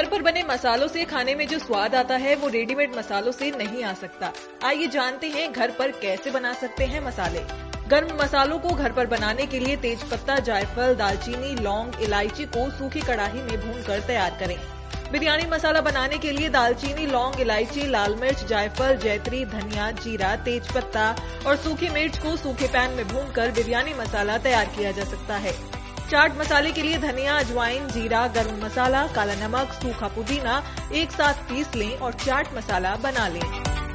घर पर बने मसालों से खाने में जो स्वाद आता है, वो रेडीमेड मसालों से नहीं आ सकता। आइए जानते हैं घर पर कैसे बना सकते हैं मसाले। गर्म मसालों को घर पर बनाने के लिए तेज पत्ता, जायफल, दालचीनी, लौंग, इलायची को सूखी कड़ाही में भून कर तैयार करें। बिरयानी मसाला बनाने के लिए दालचीनी, लौंग, इलायची, लाल मिर्च, जायफल, जैतरी, धनिया, जीरा, तेज पत्ता और सूखी मिर्च को सूखे पैन में भूनकर बिरयानी मसाला तैयार किया जा सकता है। चाट मसाले के लिए धनिया, अजवाइन, जीरा, गर्म मसाला, काला नमक, सूखा पुदीना, एक साथ पीस लें और चाट मसाला बना लें।